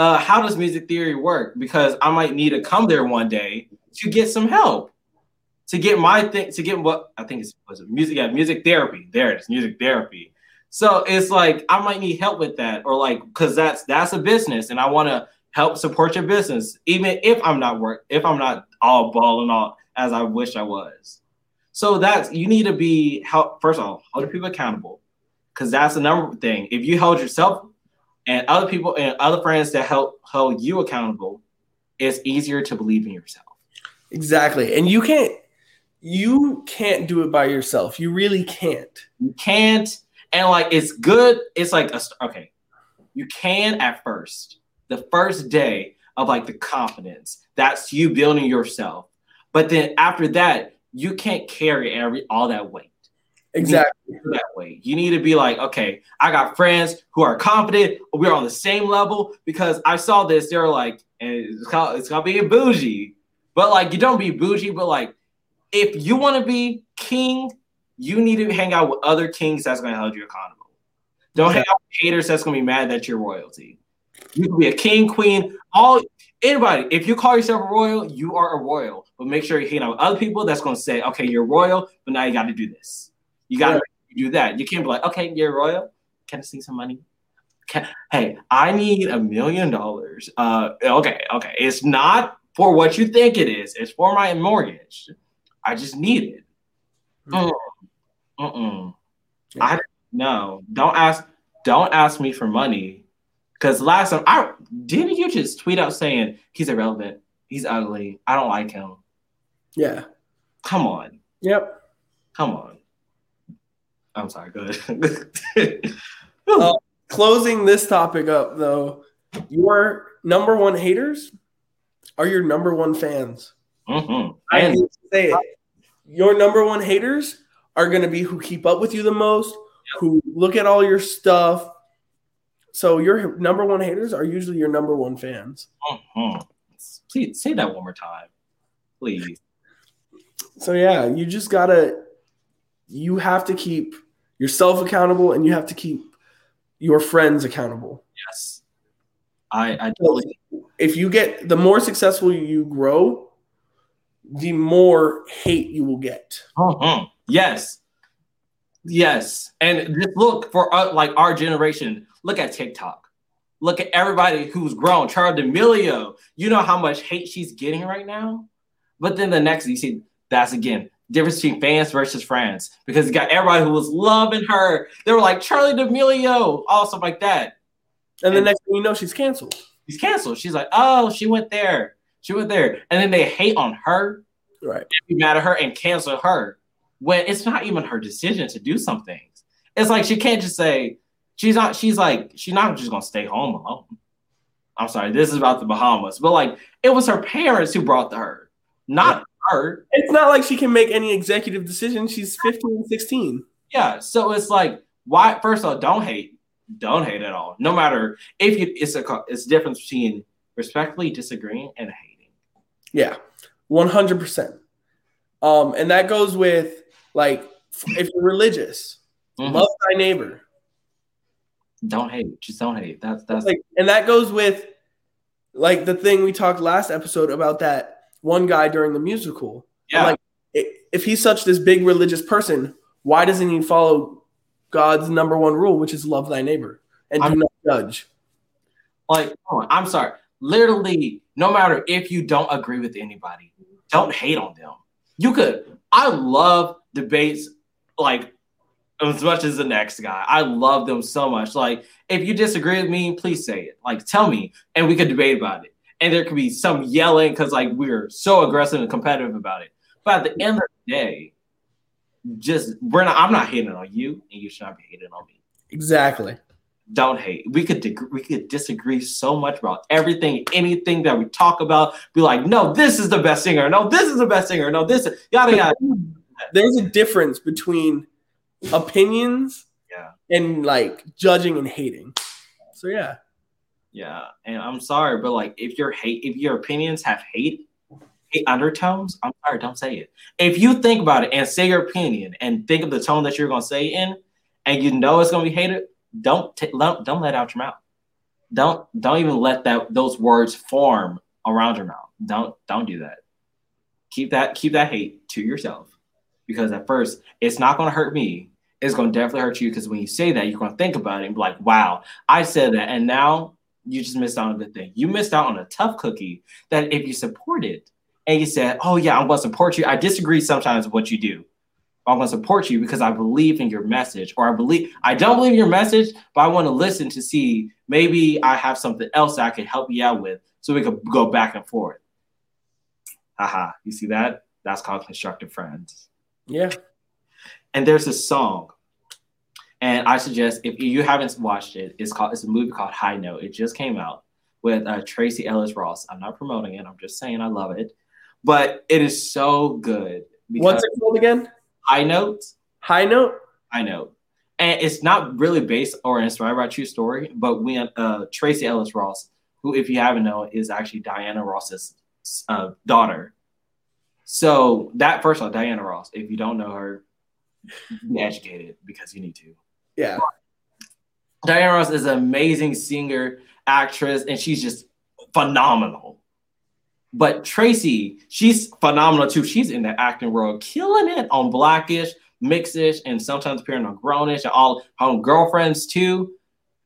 uh, how does music theory work? Because I might need to come there one day to get some help, to get my thing, to get what I think it's was it music, yeah, music therapy. There it is, music therapy. So it's like I might need help with that, or like because that's that's a business, and I want to help support your business, even if I'm not work, if I'm not all balling all as I wish I was. So that's you need to be help first of all hold people accountable, because that's the number thing. If you hold yourself and other people and other friends that help hold you accountable, it's easier to believe in yourself.
Exactly. And you can't you can't do it by yourself. You really can't.
You can't, and like it's good. It's like a, okay, you can at first, the first day of like the confidence. That's you building yourself. But then after that, you can't carry every all that weight.
Exactly.
that way. You need to be like, okay, I got friends who are confident. We're on the same level because I saw this. They're like, and it's called, it's gonna be a bougie, but like you don't be bougie, but like if you want to be king, you need to hang out with other kings that's gonna hold you accountable. Don't hang out with haters that's gonna be mad that you're royalty. You can be a king, queen, all anybody. If you call yourself a royal, you are a royal. But make sure you hang out with other people that's gonna say, okay, you're royal, but now you got to do this. You got to do that. You can't be like, okay, you're royal. Can I see some money? Can, hey, I need a million dollars. Uh, okay, okay. It's not for what you think it is. It's for my mortgage. I just need it. Mm, mm-mm.
Yeah.
I no. Don't ask. Don't ask me for money. Because last time I didn't you just tweet out saying he's irrelevant. He's ugly. I don't like him.
Yeah.
Come on.
Yep.
Come on. I'm sorry. Good.
Uh, Closing this topic up though, your number one haters are your number one fans.
hmm
I hate to say it. Your number one haters are going to be who keep up with you the most, who look at all your stuff. So your number one haters are usually your number one fans.
mhm. please say that one more time, please.
So yeah, you just gotta, you have to keep yourself accountable, and you have to keep your friends accountable.
Yes. I, I totally.
If you get the more successful you grow, the more hate you will get.
Uh-huh. Yes. Yes. And just look for uh, like our generation, look at TikTok. Look at everybody who's grown. Charli D'Amelio, you know how much hate she's getting right now? But then the next, you see, that's again difference between fans versus friends because you got everybody who was loving her. They were like Charli D'Amelio, all stuff like that.
And, and the next thing you know, she's canceled.
She's canceled. She's like, oh, she went there. She went there. And then they hate on her.
Right.
Be mad at her and cancel her when it's not even her decision to do some things. It's like she can't just say, she's not, she's like, she's not just gonna stay home alone. I'm sorry, this is about the Bahamas, but like it was her parents who brought her, not her.
It's not like she can make any executive decisions. She's 15, 16.
Yeah. So it's like, why first of all, don't hate. Don't hate at all. No matter if you it's a it's a difference between respectfully disagreeing and hating.
Yeah. One hundred percent. Um, and that goes with like if you're religious, mm-hmm. love thy neighbor.
Don't hate. Just don't hate. That's that's
like, and that goes with like the thing we talked last episode about that one guy during the musical.
Yeah.
like, if he's such this big religious person, why doesn't he follow God's number one rule, which is love thy neighbor and I'm, not judge?
Like, I'm sorry. Literally, no matter if you don't agree with anybody, don't hate on them. You could. I love debates like as much as the next guy. I love them so much. Like, if you disagree with me, please say it. Like, tell me, and we could debate about it. And there could be some yelling because like we're so aggressive and competitive about it. But at the end of the day, just we're not. I'm not hating on you, and you should not be hating on me.
Exactly.
Don't hate. We could deg- we could disagree so much about everything, anything that we talk about. Be like, no, this is the best singer. No, this is the best singer. No, this yada yada.
There's a difference between opinions
yeah.
and like judging and hating. So yeah.
Yeah, and I'm sorry, but like if your hate, if your opinions have hate, hate undertones, I'm sorry, don't say it. If you think about it and say your opinion and think of the tone that you're gonna say in, and you know it's gonna be hated, don't t- don't let out your mouth. Don't don't even let that those words form around your mouth. Don't don't do that. Keep that keep that hate to yourself because at first it's not gonna hurt me it's to definitely hurt you because when you say that, you're to think about it and be like, wow, I said that. And now you just missed out on a good thing. You missed out on a tough cookie that if you supported and you said, oh, yeah, I'm going to support you. I disagree sometimes with what you do. I'm going to support you because I believe in your message, or I believe I don't believe in your message, but I want to listen to see maybe I have something else that I can help you out with so we could go back and forth. Haha, you see that? That's called constructive friends.
Yeah.
And there's a song, and I suggest if you haven't watched it, it's called it's a movie called High Note. It just came out with uh, Tracee Ellis Ross. I'm not promoting it. I'm just saying I love it, but it is so good.
What's it called again?
High Note.
High Note.
High Note. And it's not really based or inspired by a true story, but when uh, Tracee Ellis Ross, who, if you haven't known, is actually Diana Ross's uh, daughter. So that first of all, Diana Ross, if you don't know her, be educated because you need to.
Yeah.
Diana Ross is an amazing singer, actress, and she's just phenomenal. But Tracee, she's phenomenal too. She's in the acting world, killing it on Blackish, Mixish, and sometimes appearing on Grownish and all her girlfriends too.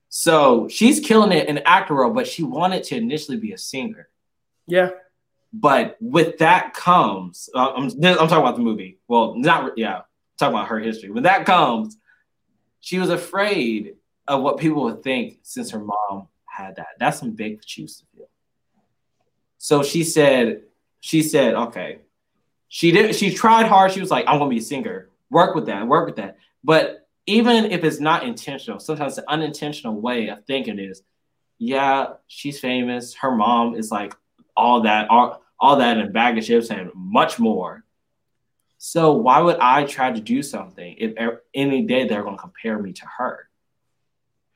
So she's killing it in the acting world, but she wanted to initially be a singer.
Yeah.
But with that comes, uh, I'm, I'm talking about the movie. Well, not yeah, talking about her history. When that comes, she was afraid of what people would think since her mom had that. That's some big shoes to fill. So she said, she said, okay. She did she tried hard. She was like, I'm gonna be a singer. Work with that, work with that. But even if it's not intentional, sometimes the unintentional way of thinking is, yeah, she's famous. Her mom is like all that, all, all that in bag of chips and much more. So why would I try to do something if any day they're going to compare me to her?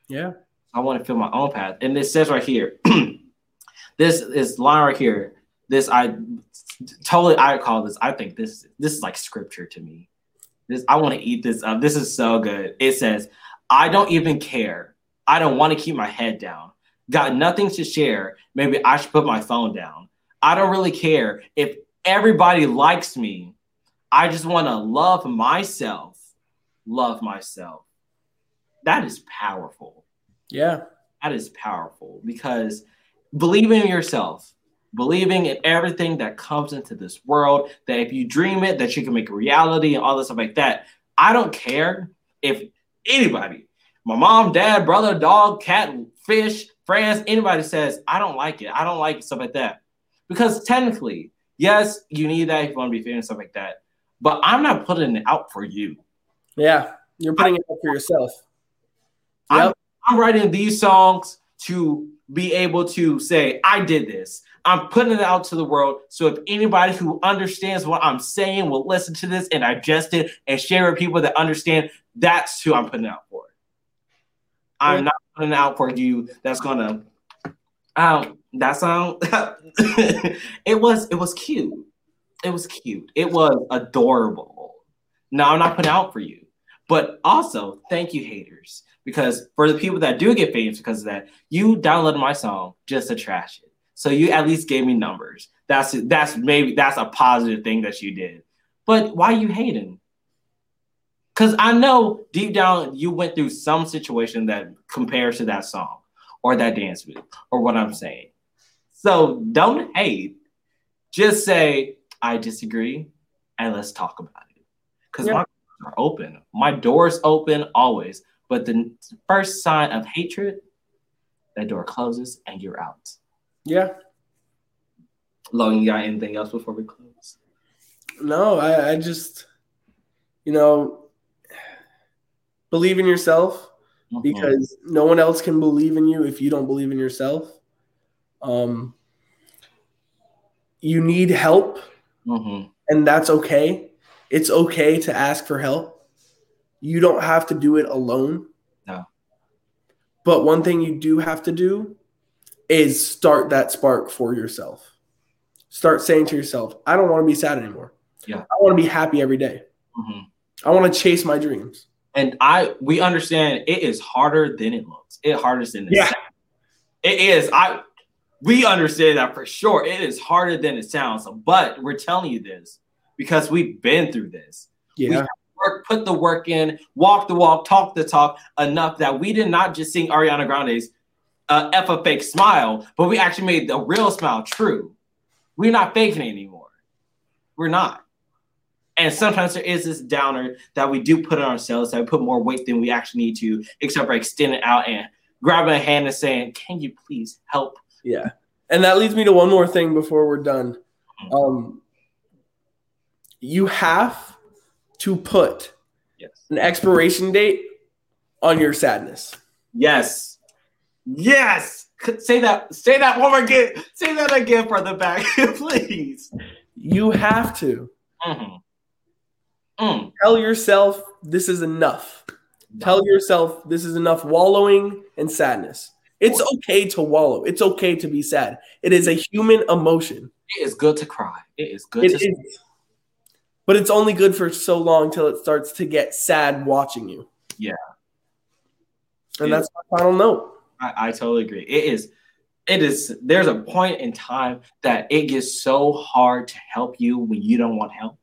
Yeah.
I want to feel my own path. And this says right here, this is line right here. This I totally I call this. I think this this is like scripture to me. This I want to eat this up. This is so good. It says, "I don't even care. I don't want to keep my head down. Got nothing to share. Maybe I should put my phone down. I don't really care if everybody likes me. I just want to love myself. Love myself. That is powerful.
Yeah.
That is powerful because believing in yourself, believing in everything that comes into this world, that if you dream it, that you can make a reality and all this stuff like that. I don't care if anybody, my mom, dad, brother, dog, cat, fish, friends, anybody says, I don't like it. I don't like it, stuff like that. Because technically, yes, you need that if you want to be famous, stuff like that. But I'm not putting it out for you.
Yeah. You're putting it out for yourself.
Yep. I'm, I'm writing these songs to be able to say, I did this. I'm putting it out to the world. So if anybody who understands what I'm saying will listen to this and digest it and share with people that understand, that's who I'm putting out for. I'm not putting it out for you that's gonna um that song it was it was cute. It was cute. It was adorable. Now I'm not putting out for you. But also, thank you, haters. Because for the people that do get famous because of that, you downloaded my song just to trash it. So you at least gave me numbers. That's that's maybe that's a positive thing that you did. But why you hating? Because I know deep down you went through some situation that compares to that song or that dance move or what I'm saying. So don't hate. Just say, I disagree and let's talk about it. Because yeah. my doors are open. My door's open always. But the first sign of hatred, that door closes and you're out.
Yeah.
Logan, you got anything else before we close?
No, I, I just, you know, believe in yourself mm-hmm. because no one else can believe in you if you don't believe in yourself. Um, you need help, mm-hmm. and that's okay. It's okay to ask for help. You don't have to do it alone.
No.
But one thing you do have to do is start that spark for yourself. Start saying to yourself, I don't want to be sad anymore.
Yeah.
I want to be happy every day. Mm-hmm. I want to chase my dreams.
And I we understand it is harder than it looks. It harder than it yeah. Sounds. It is. I we understand that for sure. It is harder than it sounds. But we're telling you this because we've been through this.
Yeah.
Work, put the work in, walk the walk, talk the talk enough that we did not just sing Ariana Grande's uh, F a fake smile, but we actually made the real smile true. We're not faking it anymore. We're not. And sometimes there is this downer that we do put on ourselves that we put more weight than we actually need to, except for extending out and grabbing a hand and saying, Can you please help?
Yeah. And that leads me to one more thing before we're done. Mm-hmm. Um, you have to put
yes.
an expiration date on your sadness.
Yes. Yes. Say that. Say that one more again. Say that again for the back, please.
You have to. Mm-hmm. Mm. Tell yourself this is enough. No. Tell yourself this is enough wallowing and sadness. It's okay to wallow. It's okay to be sad. It is a human emotion.
It is good to cry. It is good it to is.
But it's only good for so long till it starts to get sad watching you.
Yeah.
And it that's my final note.
I, I totally agree. It is it is there's a point in time that it gets so hard to help you when you don't want help.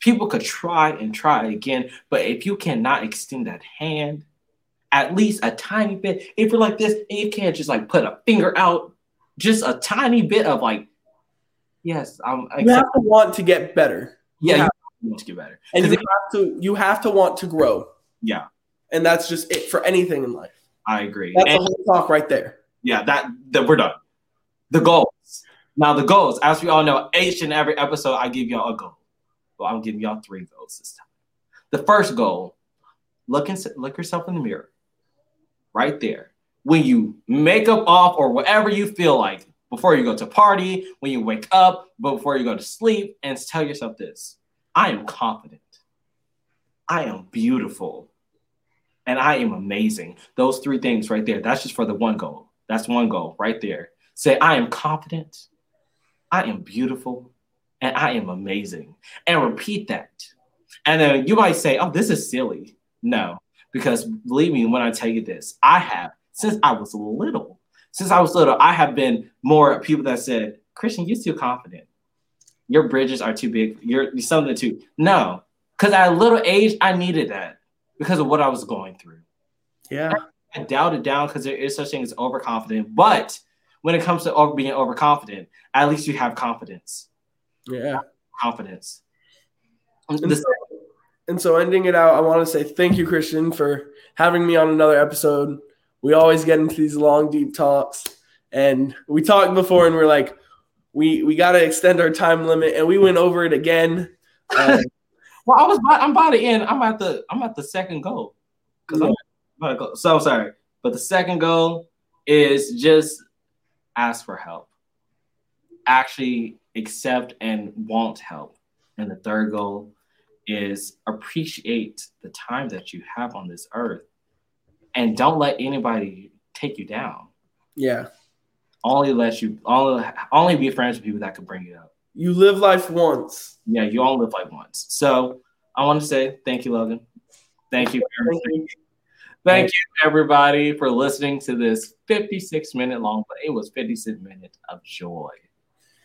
People could try and try again, but if you cannot extend that hand, at least a tiny bit, if you're like this and you can't just like put a finger out, just a tiny bit of like, yes, I'm.
You have to want to get better.
Yeah, you, you want to get better,
and you have to you have to want to grow.
Yeah,
and that's just it for anything in life.
I agree.
That's and, the whole talk right there.
Yeah, that that we're done. The goals. Now the goals, as we all know, each and every episode I give y'all a goal. Well, I'm giving y'all three goals this time. The first goal: look and look yourself in the mirror, right there. When you make up off or whatever you feel like before you go to party, when you wake up, before you go to sleep, and tell yourself this: I am confident. I am beautiful and I am amazing. Those three things right there, that's just for the one goal. That's one goal right there. Say, I am confident, I am beautiful, and I am amazing. And repeat that. And then you might say, oh, this is silly. No, Because believe me when I tell you this, I have since I was little. Since I was little, I have been more people that said, Christian, you're too confident. Your bridges are too big. You're, you're something too. No, because at a little age, I needed that because of what I was going through.
Yeah.
I doubted down because there is such thing as overconfident. But when it comes to over, being overconfident, at least you have confidence.
Yeah.
Confidence.
And so, and so ending it out, I want to say thank you, Christian, for having me on another episode. We always get into these long, deep talks. And we talked before and we're like, we we got to extend our time limit, and we went over it again. Uh,
well, I was I'm about to end. I'm at the I'm at the second goal because yeah. I'm about to go. So sorry, but the second goal is just ask for help. Actually, accept and want help. And the third goal is appreciate the time that you have on this earth and don't let anybody take you down.
Yeah.
Only let you only only be friends with people that can bring you up.
You live life once.
Yeah, you only live life once. So I want to say thank you, Logan. Thank you. Thank you. Thank you, everybody, for listening to this 56 minute long, but it was 56 minutes of joy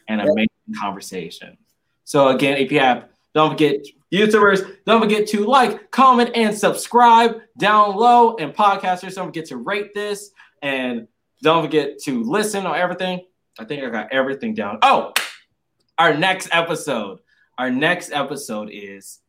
and amazing conversation. So again, if you have, don't forget YouTubers, don't forget to like, comment, and subscribe down low. And podcasters, don't forget to rate this and don't forget to listen on everything. I think I got everything down. Oh, our next episode. Our next episode is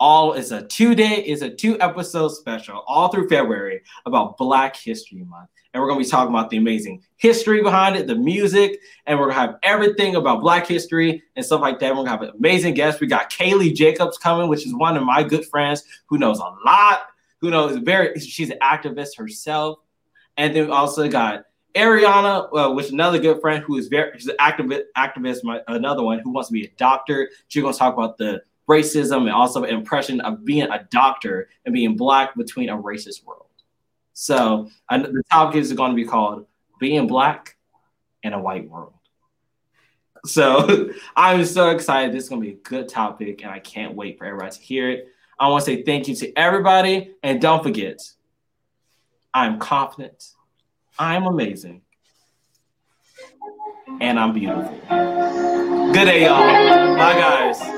all is a two day is a two episode special all through February about Black History Month. And we're gonna be talking about the amazing history behind it, the music, and we're gonna have everything about Black history and stuff like that. We're gonna have an amazing guest. We got Kaylee Jacobs coming, which is one of my good friends who knows a lot, who knows very she's an activist herself. And then we also got Ariana, uh, which another good friend who is very she's an activist, activist, my, another one who wants to be a doctor. She's to talk about the racism and also an impression of being a doctor and being black between a racist world. So the topic is going to be called "Being Black in a White World." So I'm so excited. This is going to be a good topic, and I can't wait for everybody to hear it. I want to say thank you to everybody, and don't forget, I'm confident I'm amazing. And I'm beautiful. Good day, y'all. Bye, guys.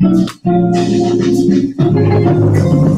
Thank you.